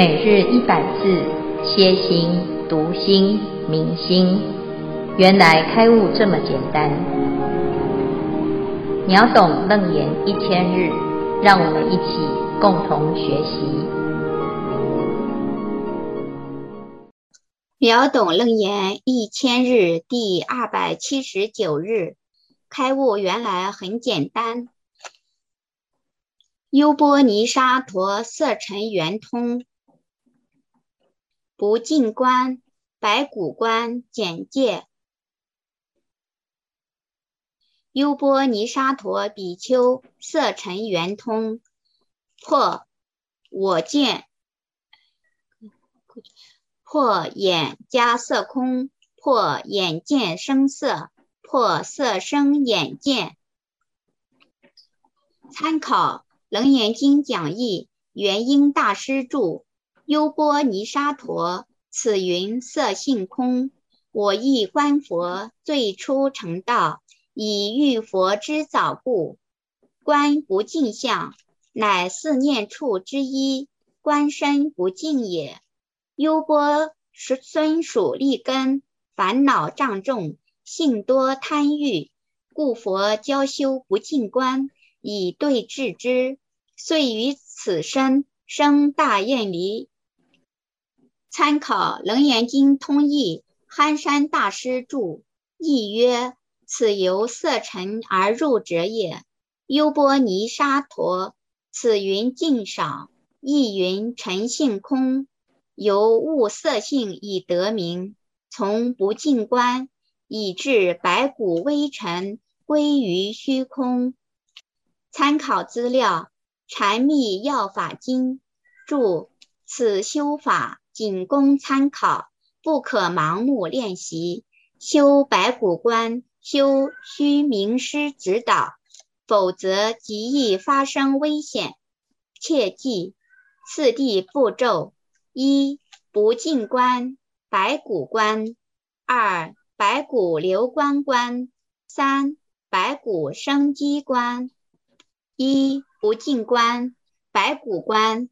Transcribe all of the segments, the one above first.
每日一百字，歇心、读心、明心，原来开悟这么简单。秒懂楞严一千日，让我们一起共同学习。秒懂楞严一千日第二百七十九日，开悟原来很简单。优波尼沙陀色尘圆通。不净观，白骨观简介。优波尼沙陀比丘色尘圆通，破我见，破眼加色空，破眼见声色，破色声眼见。参考《楞严经讲义》，元婴大师著。优波尼沙陀，此云色性空。我亦观佛最初成道，以遇佛之早故。观不净相，乃四念处之一。观身不净也。优波是孙属利根，烦恼障重，性多贪欲，故佛教修不净观，以对治之。遂于此身生大厌离。参考《楞严经通义》，憨山大师著，译曰：“此由色尘而入者也。优波尼沙陀，此云净少，亦云尘性空，由悟色性以得名。从不净观，以至白骨微尘归于虚空。”参考资料：《禅密要法经》注：此修法。仅供参考，不可盲目练习。修白骨观，修须名师指导，否则极易发生危险。切记次第步骤：一、不净观，白骨观；二、白骨流光观；三、白骨生机观。一、不净观，白骨观。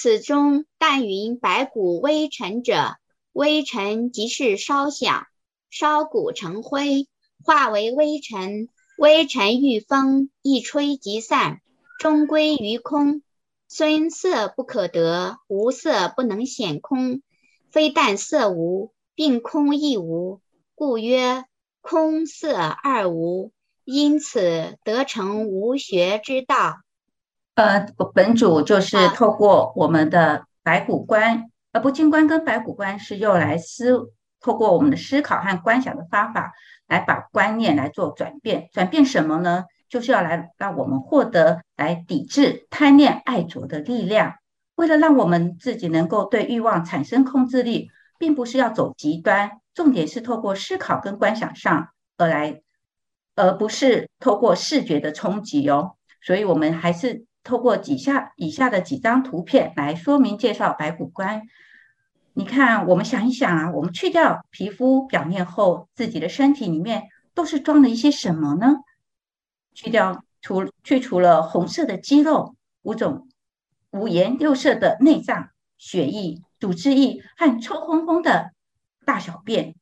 此中但云白骨微尘者，微尘即是烧响，烧骨成灰，化为微尘。微尘遇风一吹即散，终归于空。虽色不可得，无色不能显空。非但色无，并空亦无，故曰空色二无。因此得成无学之道。呃，本主就是透过我们的白骨观，而不净观跟白骨观是用来思，透过我们的思考和观想的方法，来把观念来做转变。转变什么呢？就是要来让我们获得来抵制贪恋爱着的力量。为了让我们自己能够对欲望产生控制力，并不是要走极端，重点是透过思考跟观想上而来，而不是透过视觉的冲击哦。所以我们还是。透过几下以下的几张图片来说明介绍白骨观。你看，我们想一想啊，我们去掉皮肤表面后，自己的身体里面都是装了一些什么呢？去掉除去除了红色的肌肉、五种五颜六色的内脏、血液、组织液和臭烘烘的大小便，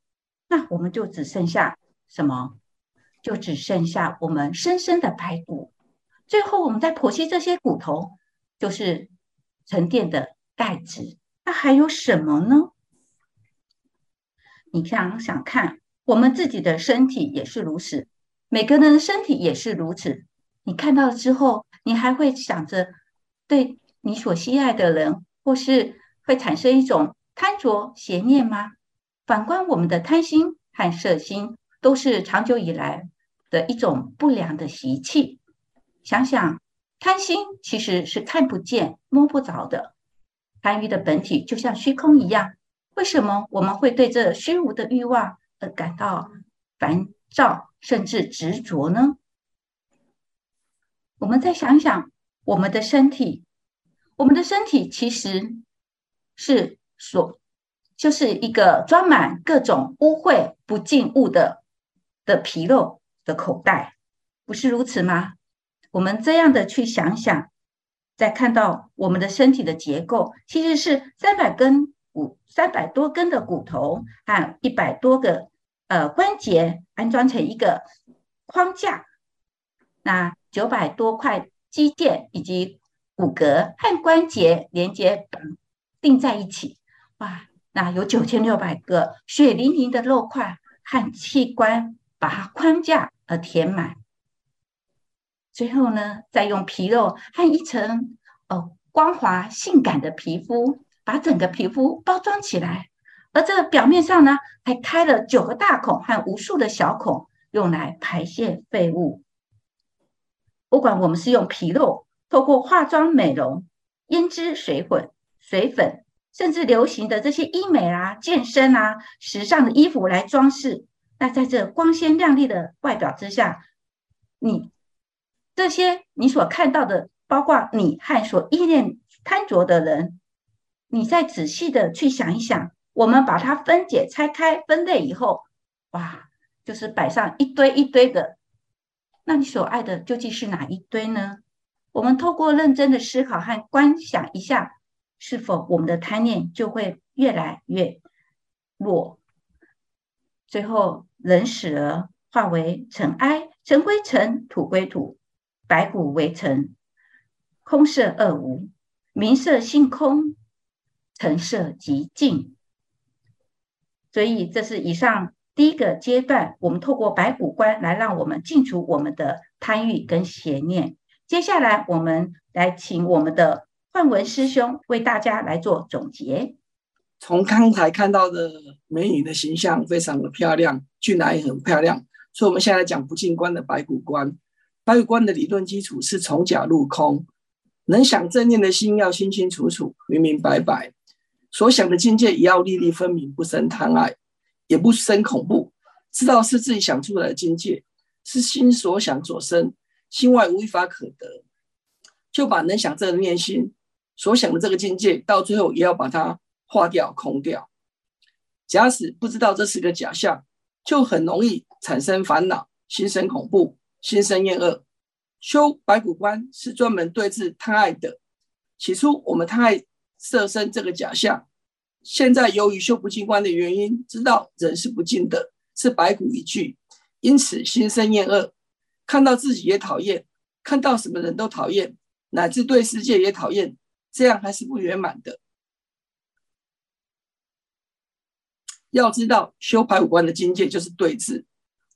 那我们就只剩下什么？就只剩下我们深深的白骨。最后，我们再剖析这些骨头，就是沉淀的钙质。那还有什么呢？你想想看，我们自己的身体也是如此，每个人的身体也是如此。你看到了之后，你还会想着对你所心爱的人，或是会产生一种贪着邪念吗？反观我们的贪心和色心，都是长久以来的一种不良的习气。想想，贪心其实是看不见、摸不着的。贪欲的本体就像虚空一样。为什么我们会对这虚无的欲望而感到烦躁，甚至执着呢？我们再想想，我们的身体，我们的身体其实是所，就是一个装满各种污秽不净物的的皮肉的口袋，不是如此吗？我们这样的去想想，再看到我们的身体的结构，其实是三百根骨，三百多根的骨头和一百多个呃关节安装成一个框架，那九百多块肌腱以及骨骼和关节连接绑定在一起，哇，那有九千六百个血淋淋的肉块和器官把它框架而填满。最后呢，再用皮肉和一层哦光滑性感的皮肤，把整个皮肤包装起来。而这表面上呢，还开了九个大孔和无数的小孔，用来排泄废物。不管我们是用皮肉，透过化妆美容、胭脂水粉、水粉，甚至流行的这些医美啊、健身啊、时尚的衣服来装饰，那在这光鲜亮丽的外表之下，你。这些你所看到的，包括你和所依恋贪着的人，你再仔细的去想一想，我们把它分解、拆开、分类以后，哇，就是摆上一堆一堆的。那你所爱的究竟是哪一堆呢？我们透过认真的思考和观想一下，是否我们的贪念就会越来越弱，最后人死了，化为尘埃，尘归尘，土归土。白骨为尘，空色二无，名色性空，尘色即净。所以，这是以上第一个阶段，我们透过白骨观来让我们净除我们的贪欲跟邪念。接下来，我们来请我们的幻文师兄为大家来做总结。从刚才看到的美女的形象非常的漂亮，俊男也很漂亮，所以我们现在来讲不净观的白骨观。白骨观的理论基础是从假入空，能想正念的心要清清楚楚、明明白白，所想的境界也要粒粒分明，不生贪爱，也不生恐怖，知道是自己想出来的境界，是心所想所生，心外无一法可得，就把能想这个念心所想的这个境界，到最后也要把它化掉、空掉。假使不知道这是个假象，就很容易产生烦恼，心生恐怖。心生厌恶，修白骨观是专门对治贪爱的。起初我们贪爱色身这个假象，现在由于修不净观的原因，知道人是不净的，是白骨一具，因此心生厌恶，看到自己也讨厌，看到什么人都讨厌，乃至对世界也讨厌，这样还是不圆满的。要知道，修白骨观的境界就是对治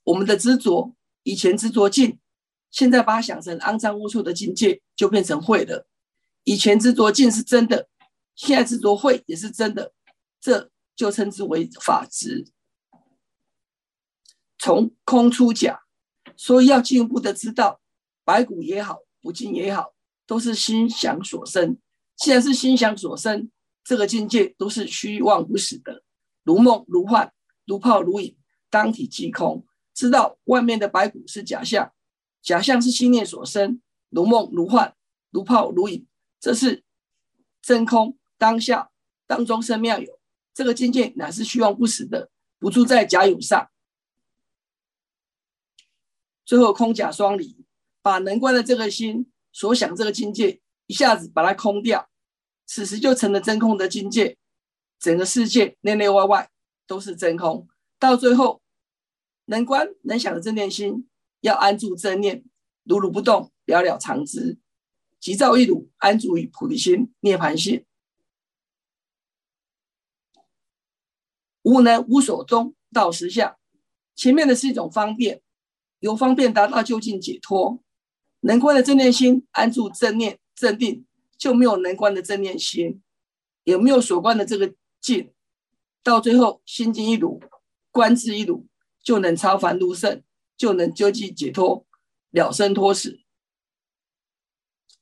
我们的执着。以前执着净，现在把它想成肮脏龌龊的境界，就变成秽了。以前执着净是真的，现在执着秽也是真的，这就称之为法执。从空出假，所以要进一步的知道，白骨也好，不净也好，都是心想所生。既然是心想所生，这个境界都是虚妄不实的，如梦如幻，如泡如影，当体即空。知道外面的白骨是假象，假象是心念所生，如梦如幻，如泡如影，这是真空当下当中生妙有，这个境界乃是虚妄不实的，不住在假有上。最后空假双离，把能观的这个心所想这个境界一下子把它空掉，此时就成了真空的境界，整个世界内内外外都是真空，到最后。能观能想的正念心，要安住正念，如如不动，了了常知，即照一如，安住于菩提心、涅槃心，无能无所终，到实相。前面的是一种方便，由方便达到究竟解脱。能观的正念心安住正念正定，就没有能观的正念心，也没有所观的这个境，到最后心经一如，观智一如。就能超凡入圣，就能究竟解脱，了生脱死。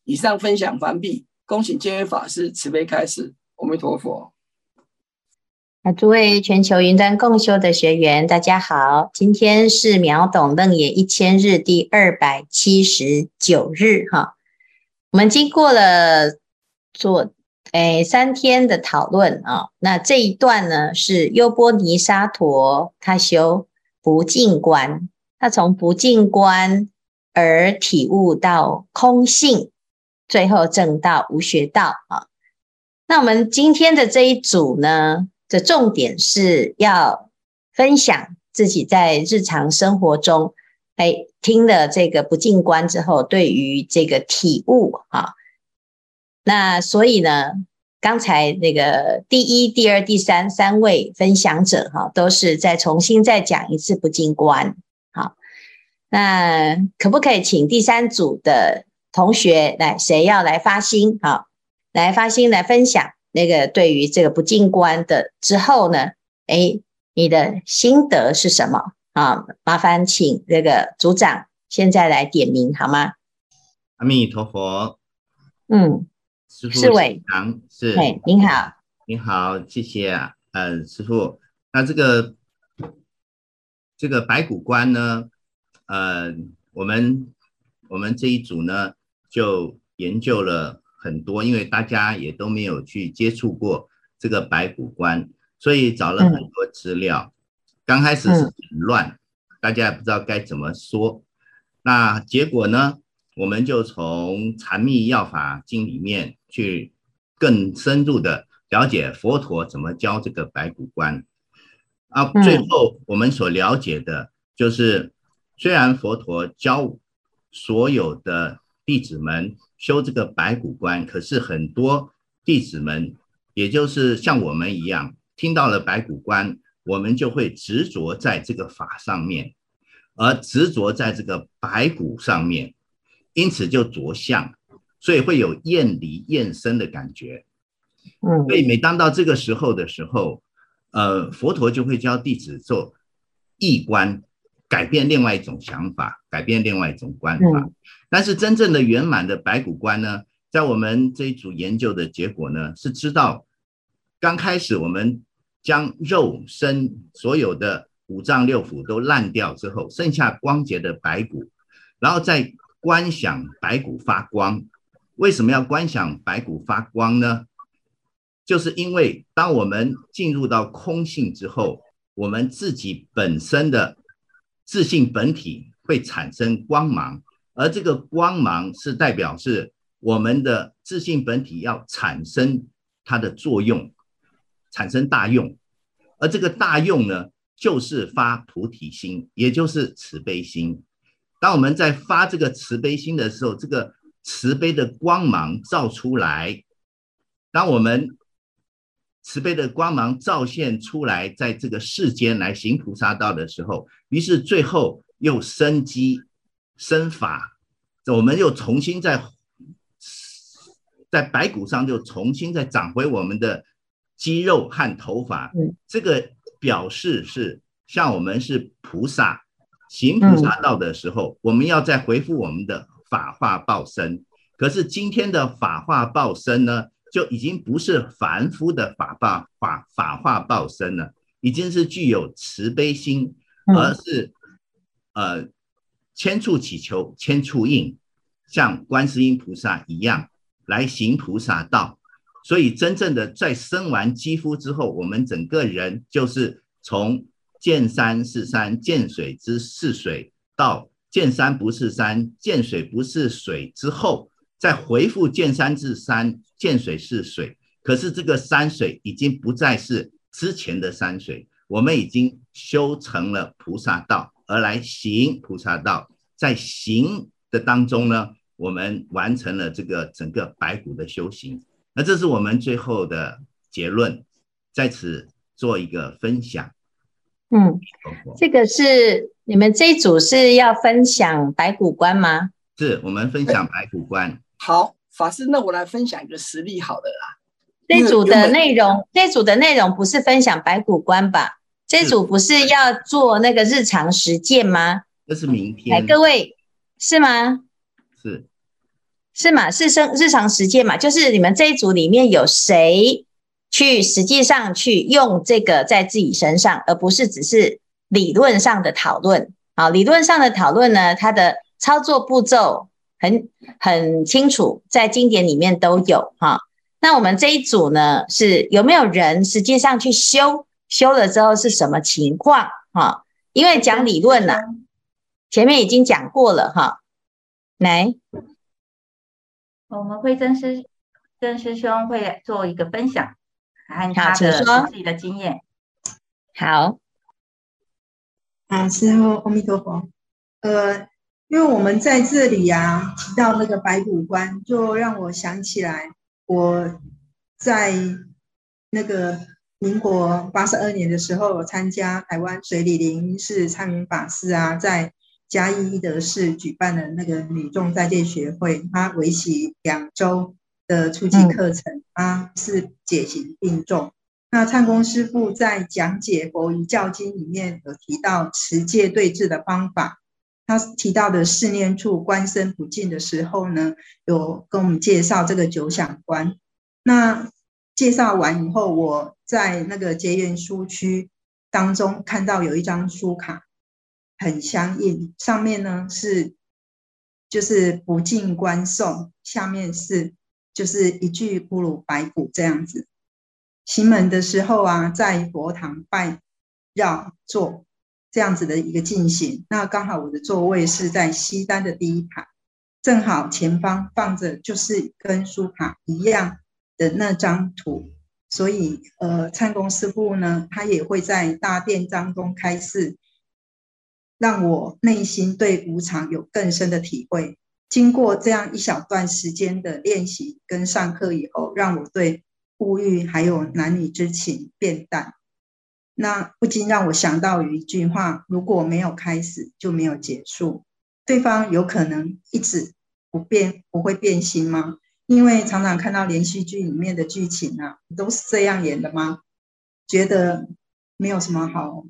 以上分享完毕，恭请见辉法师慈悲开示。阿弥陀佛。啊，诸位全球云端共修的学员，大家好，今天是秒懂楞严一千日第二百七十九日哈。我们经过了做诶三天的讨论啊，那这一段呢是优波尼沙陀他修。不净观，他从不净观而体悟到空性，最后证到无学道啊。那我们今天的这一组呢，的重点是要分享自己在日常生活中，哎，听了这个不净观之后，对于这个体悟啊。那所以呢，刚才那个第一、第二、第三三位分享者哈，都是再重新再讲一次不净观。好，那可不可以请第三组的同学来，谁要来发心？好。来发心来分享那个对于这个不净观的之后呢，哎，你的心得是什么啊？麻烦请这个组长现在来点名好吗？阿弥陀佛。嗯，师傅，是伟是，哎，您好，您好，谢谢啊，嗯，师傅，那这个这个白骨观呢，呃，我们我们这一组呢就研究了。很多，因为大家也都没有去接触过这个白骨观，所以找了很多资料。刚开始是很乱，大家也不知道该怎么说。那结果呢，我们就从《禅密要法经》里面去更深入的了解佛陀怎么教这个白骨观。啊，最后我们所了解的就是，虽然佛陀教所有的弟子们。修这个白骨观，可是很多弟子们，也就是像我们一样，听到了白骨观，我们就会执着在这个法上面，而执着在这个白骨上面，因此就着相，所以会有厌离厌生的感觉。嗯，所以每当到这个时候的时候，呃，佛陀就会教弟子做易观。改变另外一种想法，改变另外一种观法。嗯、但是真正的圆满的白骨观呢，在我们这一组研究的结果呢，是知道刚开始我们将肉身所有的五脏六腑都烂掉之后，剩下光洁的白骨，然后再观想白骨发光。为什么要观想白骨发光呢？就是因为当我们进入到空性之后，我们自己本身的。自信本体会产生光芒，而这个光芒是代表是我们的自信本体要产生它的作用，产生大用，而这个大用呢，就是发菩提心，也就是慈悲心。当我们在发这个慈悲心的时候，这个慈悲的光芒照出来，当我们。慈悲的光芒照现出来，在这个世间来行菩萨道的时候，于是最后又生机生法，我们又重新在在白骨上就重新再长回我们的肌肉和头发。这个表示是像我们是菩萨行菩萨道的时候，我们要再回复我们的法化报身。可是今天的法化报身呢？就已经不是凡夫的法报法法化报身了，已经是具有慈悲心，而是呃千处祈求千处应，像观世音菩萨一样来行菩萨道。所以真正的在生完肌肤之后，我们整个人就是从见山是山，见水之是水，到见山不是山，见水不是水之后。再回复见山是山，见水是水，可是这个山水已经不再是之前的山水，我们已经修成了菩萨道，而来行菩萨道，在行的当中呢，我们完成了这个整个白骨的修行。那这是我们最后的结论，在此做一个分享。嗯，这个是你们这一组是要分享白骨观吗？是我们分享白骨观。好，法师，那我来分享一个实例好了啦。这组的内容，这组的内容不是分享白骨观吧？这组不是要做那个日常实践吗？这是明天。来，各位，是吗？是，是吗？是生日常实践嘛？就是你们这一组里面有谁去实际上去用这个在自己身上，而不是只是理论上的讨论。啊，理论上的讨论呢，它的操作步骤。很很清楚，在经典里面都有哈。那我们这一组呢，是有没有人实际上去修？修了之后是什么情况哈？因为讲理论呢，前面已经讲过了哈。来，我们慧真师真师兄会做一个分享，看他的自己的经验。好，啊，师父阿弥陀佛。呃，因为我们在这里呀、啊、提到那个白骨观，就让我想起来我在那个民国八十二年的时候，参加台湾水里林寺昌明法师啊，在嘉义一德市举办的那个女众在戒学会，他为期两周的初级课程，啊是解行并重。那灿公师傅在讲解《佛遗教经》里面有提到持戒对治的方法，他提到的四念处观身不净的时候呢，有跟我们介绍这个九想观。那介绍完以后，我在那个结缘书区当中看到有一张书卡。很相应，上面呢是就是不净观颂，下面是就是一具骷髅白骨这样子。行门的时候啊，在佛堂拜绕坐这样子的一个进行。那刚好我的座位是在西单的第一排，正好前方放着就是跟书卡一样的那张图，所以呃，参公师傅呢，他也会在大殿当中开示。让我内心对无常有更深的体会。经过这样一小段时间的练习跟上课以后，让我对物欲还有男女之情变淡。那不禁让我想到有一句话：如果没有开始，就没有结束。对方有可能一直不变，不会变心吗？因为常常看到连续剧里面的剧情啊，都是这样演的吗？觉得没有什么好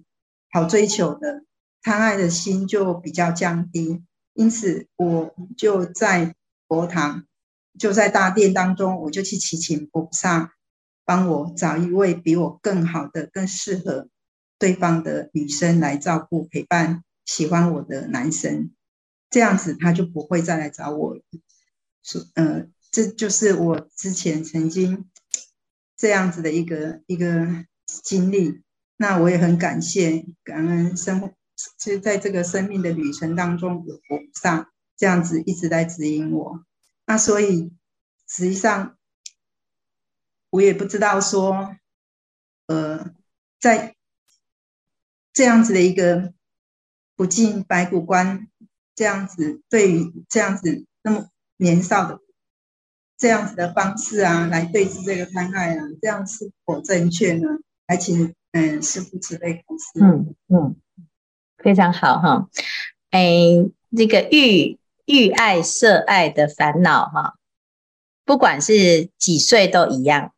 好追求的。贪爱的心就比较降低，因此我就在佛堂，就在大殿当中，我就去祈请菩萨帮我找一位比我更好的、更适合对方的女生来照顾陪伴喜欢我的男生，这样子他就不会再来找我了。是，呃，这就是我之前曾经这样子的一个一个经历。那我也很感谢感恩生活。其实在这个生命的旅程当中，有菩萨这样子一直在指引我。那所以实际上我也不知道说，呃，在这样子的一个不进白骨关，这样子对于这样子那么年少的这样子的方式啊，来对治这个贪爱啊，这样是否正确呢？还请嗯师父慈悲开示。嗯嗯。非常好哈，哎，这个欲欲爱色爱的烦恼哈，不管是几岁都一样，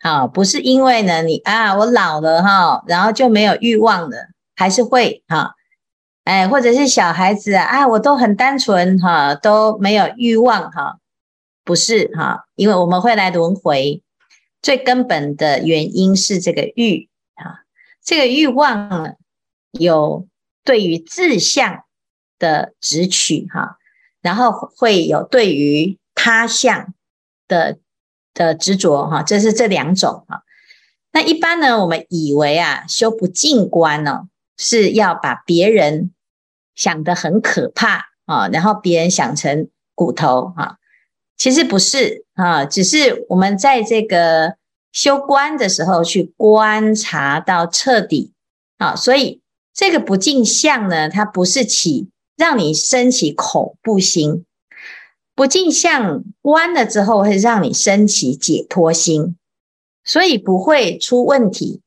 好，不是因为呢你啊我老了哈，然后就没有欲望了，还是会哈，哎，或者是小孩子啊，我都很单纯哈，都没有欲望哈，不是哈，因为我们会来轮回，最根本的原因是这个欲啊，这个欲望有。对于自相的执取哈，然后会有对于他相的的执着哈，这是这两种哈。那一般呢，我们以为啊，修不净观呢，是要把别人想得很可怕啊，然后别人想成骨头哈，其实不是啊，只是我们在这个修观的时候去观察到彻底啊，所以。这个不净相呢，它不是起让你升起恐怖心，不净相弯了之后会让你升起解脱心，所以不会出问题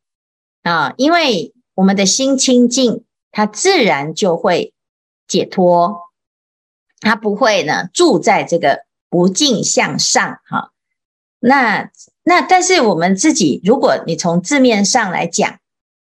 啊，因为我们的心清净，它自然就会解脱，它不会呢住在这个不净相上哈。那那但是我们自己，如果你从字面上来讲。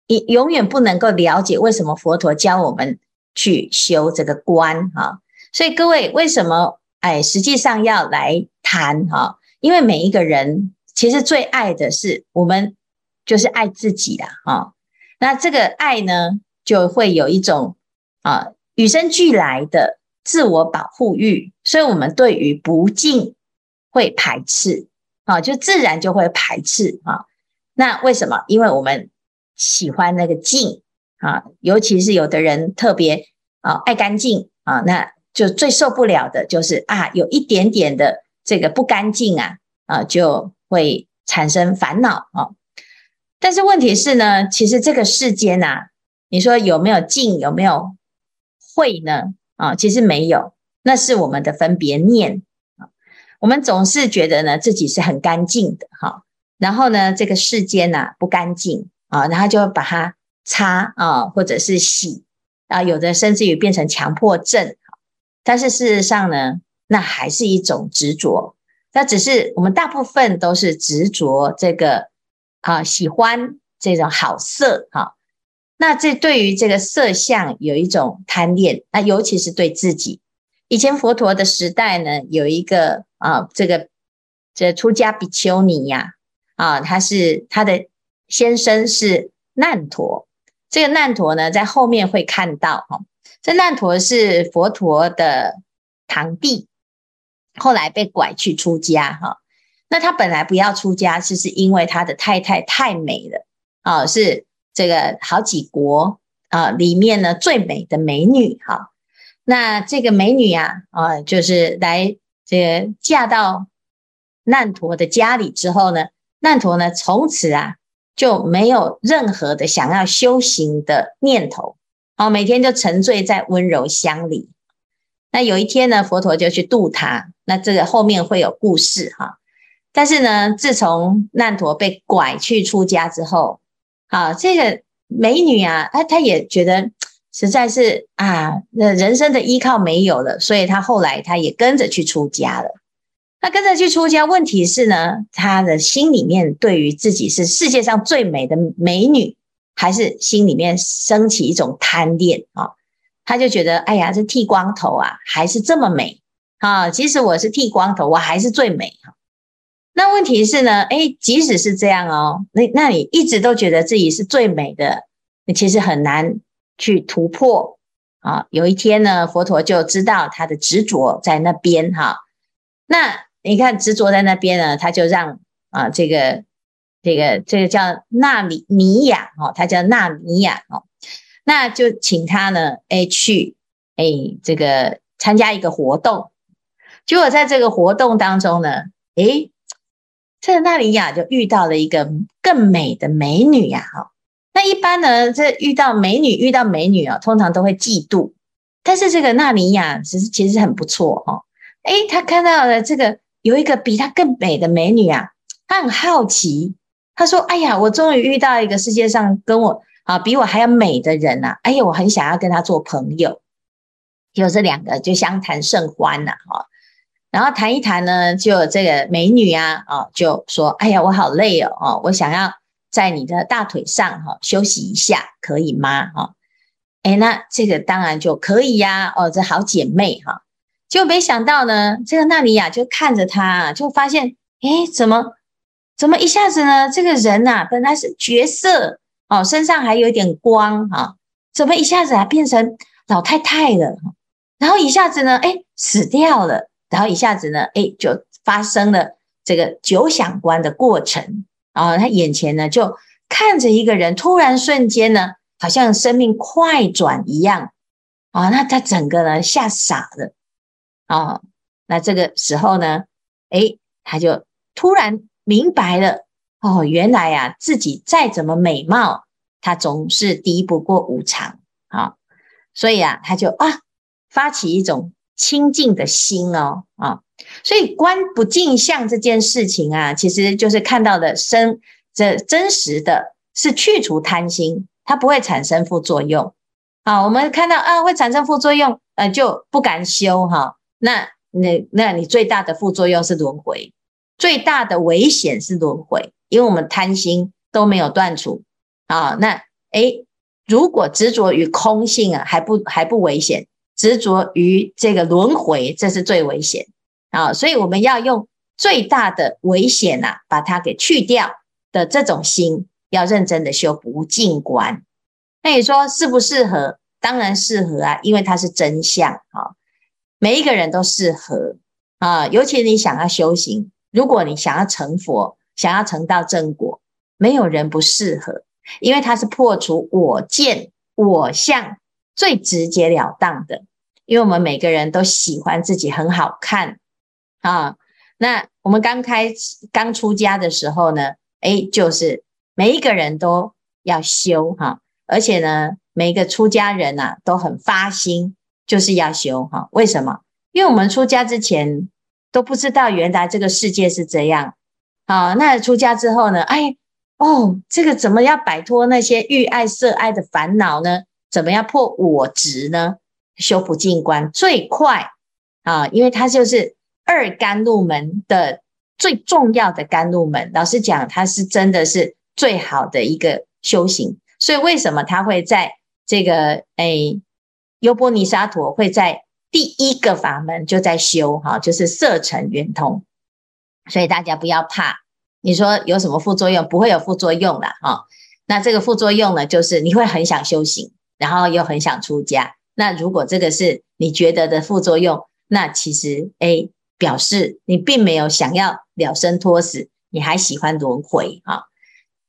你永远不能够了解为什么佛陀教我们去修这个观哈，所以各位为什么哎，实际上要来谈哈？因为每一个人其实最爱的是我们，就是爱自己的哈。那这个爱呢，就会有一种啊与生俱来的自我保护欲，所以我们对于不敬会排斥啊，就自然就会排斥啊。那为什么？因为我们。喜欢那个净啊，尤其是有的人特别啊爱干净啊，那就最受不了的就是啊有一点点的这个不干净啊啊，就会产生烦恼啊。但是问题是呢，其实这个世间呐，你说有没有净，有没有秽呢？啊，其实没有，那是我们的分别念啊。我们总是觉得呢，自己是很干净的哈，然后呢，这个世间呐不干净啊，然后就把它擦啊，或者是洗啊，有的甚至于变成强迫症。但是事实上呢，那还是一种执着。那只是我们大部分都是执着这个。啊，喜欢这种好色哈，那这对于这个色相有一种贪恋，那尤其是对自己。以前佛陀的时代呢，有一个啊，这个这出家比丘尼呀，啊，他是他的先生是难陀，这个难陀呢，在后面会看到哈，这难陀是佛陀的堂弟，后来被拐去出家哈。那他本来不要出家，就是因为他的太太太美了啊，是这个好几国啊里面呢最美的美女哈。那这个美女呀啊，就是来这个嫁到难陀的家里之后呢，难陀呢从此啊就没有任何的想要修行的念头，啊，每天就沉醉在温柔乡里。那有一天呢，佛陀就去度他，那这个后面会有故事哈。但是呢，自从难陀被拐去出家之后，啊，这个美女啊，她她也觉得实在是啊，那人生的依靠没有了，所以她后来她也跟着去出家了。那跟着去出家，问题是呢，他的心里面对于自己是世界上最美的美女，还是心里面升起一种贪恋啊？他就觉得，哎呀，这剃光头啊，还是这么美啊！即使我是剃光头，我还是最美哈。那问题是呢，哎，即使是这样哦，那那你一直都觉得自己是最美的，你其实很难去突破啊。有一天呢，佛陀就知道他的执着在那边哈。那你看执着在那边呢，他就让啊这个这个这个叫纳米尼亚哦，他叫纳尼亚哦，那就请他呢，哎去哎这个参加一个活动。结果在这个活动当中呢，哎。这个纳尼亚就遇到了一个更美的美女呀，哈。那一般呢，这遇到美女遇到美女啊，通常都会嫉妒。但是这个纳尼亚其实其实很不错哦。诶，他看到了这个有一个比她更美的美女啊，她很好奇。她说：“哎呀，我终于遇到一个世界上跟我啊比我还要美的人呐！哎呀，我很想要跟她做朋友。”有这两个就相谈甚欢呐，哈。然后谈一谈呢，就这个美女啊，啊，就说：“哎呀，我好累哦，哦，我想要在你的大腿上哈休息一下，可以吗？”哈，哎，那这个当然就可以呀，哦，这好姐妹哈。就没想到呢，这个纳尼亚就看着他，就发现，哎，怎么怎么一下子呢？这个人呐，本来是绝色哦，身上还有点光啊，怎么一下子啊变成老太太了？然后一下子呢，哎，死掉了。然后一下子呢，哎，就发生了这个九响观的过程。然后他眼前呢，就看着一个人，突然瞬间呢，好像生命快转一样啊！那他整个呢吓傻了啊！那这个时候呢，哎，他就突然明白了哦，原来呀，自己再怎么美貌，他总是敌不过无常啊！所以啊，他就啊，发起一种。清净的心哦，啊，所以观不净相这件事情啊，其实就是看到的生这真实的是去除贪心，它不会产生副作用。好，我们看到啊会产生副作用，呃，就不敢修哈。那那那你最大的副作用是轮回，最大的危险是轮回，因为我们贪心都没有断除啊。那诶，如果执着于空性啊，还不还不危险。执着于这个轮回，这是最危险啊！所以我们要用最大的危险呐，把它给去掉的这种心，要认真的修不净观。那你说适不适合？当然适合啊，因为它是真相啊，每一个人都适合啊。尤其你想要修行，如果你想要成佛，想要成道正果，没有人不适合，因为它是破除我见我相。最直截了当的，因为我们每个人都喜欢自己很好看啊，那我们刚开始刚出家的时候呢，哎，就是每一个人都要修哈，而且呢，每一个出家人呐、啊、都很发心，就是要修哈。为什么？因为我们出家之前都不知道原来这个世界是这样。好，那出家之后呢？哎，哦，这个怎么样摆脱那些欲爱色爱的烦恼呢？怎么样破我执呢？修不净观最快啊，因为它就是二甘露门的最重要的甘露门。老实讲，它是真的是最好的一个修行。所以为什么他会在这个哎优波尼沙陀会在第一个法门就在修哈，就是色尘圆通。所以大家不要怕，你说有什么副作用？不会有副作用的哈。那这个副作用呢，就是你会很想修行，然后又很想出家。那如果这个是你觉得的副作用，那其实 A，表示你并没有想要了生脱死，你还喜欢轮回哈。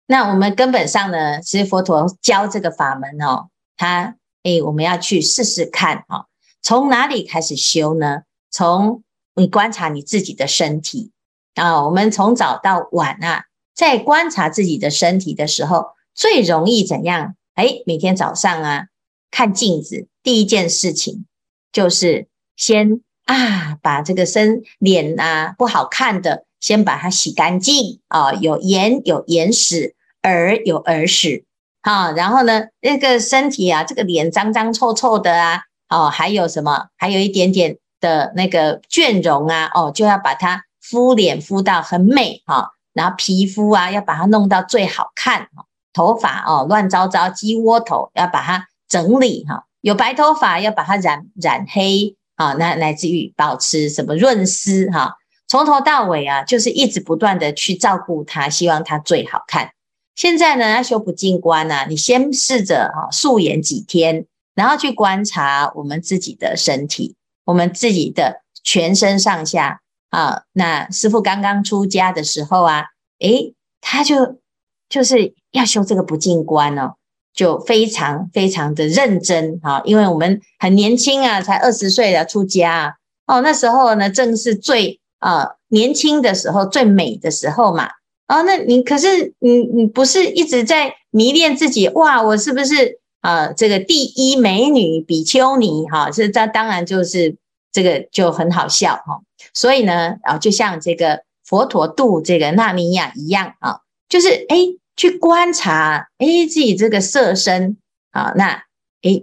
那我们根本上呢，其实佛陀教这个法门哦，他诶，我们要去试试看哦。从哪里开始修呢？从你观察你自己的身体啊。我们从早到晚啊，在观察自己的身体的时候，最容易怎样？诶，每天早上啊，看镜子。第一件事情就是先啊，把这个身脸啊不好看的，先把它洗干净啊，有眼有眼屎，耳有耳屎，啊，然后呢，那个身体啊，这个脸脏脏臭臭的啊，哦，还有什么？还有一点点的那个倦容啊，哦，就要把它敷脸敷到很美哈，然后皮肤啊要把它弄到最好看，头发哦乱糟糟鸡窝头要把它整理哈。有白头发要把它染染黑啊，那来自于保持什么润湿哈，从头到尾啊，就是一直不断的去照顾它，希望它最好看。现在呢，要修不净观呢，你先试着哈素颜几天，然后去观察我们自己的身体，我们自己的全身上下啊。那师父刚刚出家的时候啊，诶，他就就是要修这个不净观哦。就非常非常的认真哈，因为我们很年轻啊，才二十岁了出家哦，那时候呢正是最啊、年轻的时候，最美的时候嘛。哦，那你可是你你不是一直在迷恋自己哇？我是不是啊、这个第一美女比丘尼哈？这这当然就是这个就很好笑哈。所以呢啊，就像这个佛陀度这个纳尼亚一样啊，就是诶去观察，哎，自己这个色身啊，那哎，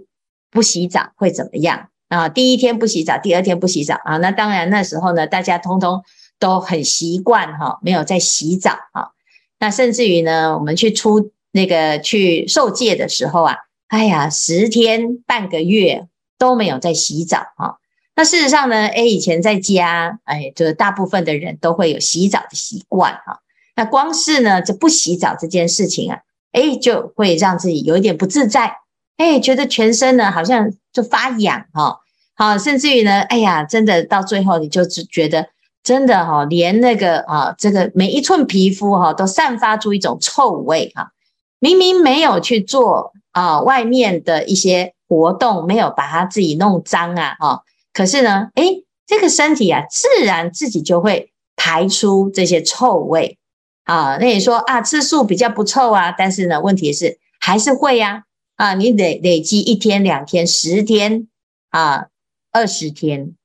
不洗澡会怎么样啊？第一天不洗澡，第二天不洗澡啊，那当然那时候呢，大家通通都很习惯哈，没有在洗澡啊。那甚至于呢，我们去出那个去受戒的时候啊，哎呀，十天半个月都没有在洗澡啊。那事实上呢，哎，以前在家，哎，就是大部分的人都会有洗澡的习惯哈。那光是呢，这不洗澡这件事情啊，哎，就会让自己有一点不自在，哎，觉得全身呢好像就发痒哈，好，甚至于呢，哎呀，真的到最后你就只觉得真的哈，连那个啊，这个每一寸皮肤哈都散发出一种臭味哈，明明没有去做啊外面的一些活动，没有把它自己弄脏啊，哈，可是呢，哎，这个身体啊，自然自己就会排出这些臭味。啊，那你说啊，吃素比较不臭啊，但是呢，问题是还是会呀，啊，你累累积一天、两天、十天啊、二十天，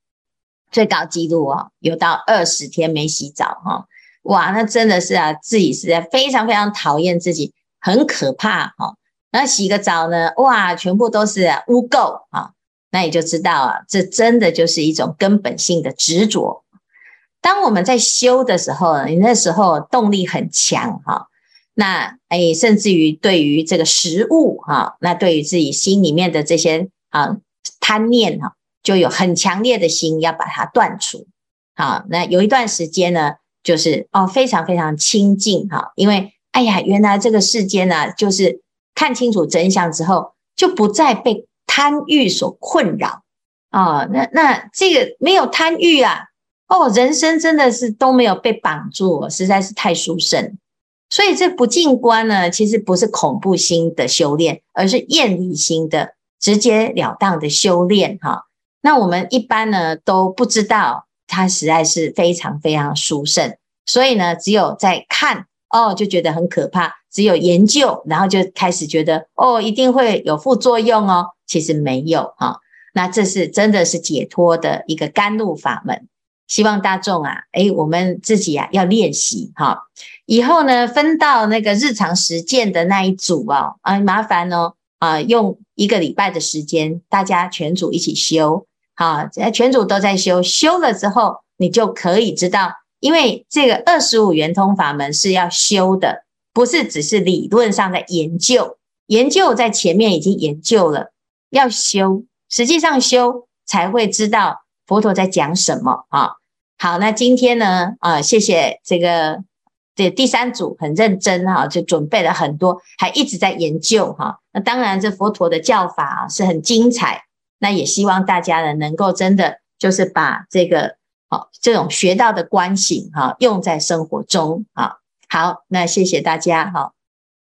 最高纪录哦，有到二十天没洗澡哈、哇，那真的是啊，自己实在非常非常讨厌自己，很可怕哈。那洗个澡呢，哇，全部都是污垢啊，那你就知道啊，这真的就是一种根本性的执着。当我们在修的时候，你那时候动力很强哈，那诶，甚至于对于这个食物哈，那对于自己心里面的这些啊贪念哈，就有很强烈的心要把它断除。好，那有一段时间呢，就是哦非常非常清净哈，因为哎呀，原来这个世间呢，就是看清楚真相之后，就不再被贪欲所困扰啊。那那这个没有贪欲啊。哦，人生真的是都没有被绑住，实在是太殊胜。所以这不净观呢，其实不是恐怖心的修炼，而是厌离心的直截了当的修炼哈。那我们一般呢都不知道，它实在是非常非常殊胜。所以呢，只有在看哦，就觉得很可怕；只有研究，然后就开始觉得哦，一定会有副作用哦。其实没有哈、哦。那这是真的是解脱的一个甘露法门。希望大众啊，诶，我们自己啊要练习哈、哦。以后呢，分到那个日常实践的那一组哦，啊，麻烦哦，啊，用一个礼拜的时间，大家全组一起修，好，全组都在修，修了之后，你就可以知道，因为这个二十五圆通法门是要修的，不是只是理论上的研究，研究在前面已经研究了，要修，实际上修才会知道佛陀在讲什么啊。好，那今天呢，啊，谢谢这个这第三组很认真哈，就准备了很多，还一直在研究哈。那当然，这佛陀的教法是很精彩，那也希望大家呢能够真的就是把这个好这种学到的观行哈用在生活中啊。好，那谢谢大家哈。